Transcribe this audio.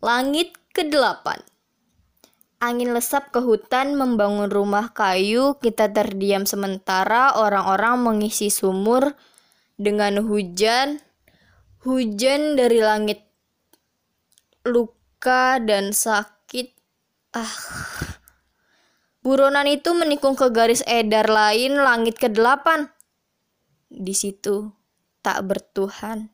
Langit ke-8 Angin lesap ke hutan membangun rumah kayu, kita terdiam sementara orang-orang mengisi sumur dengan hujan, hujan dari langit, luka dan sakit. Ah. Buronan itu menikung ke garis edar lain langit ke-8. Di situ tak bertuhan.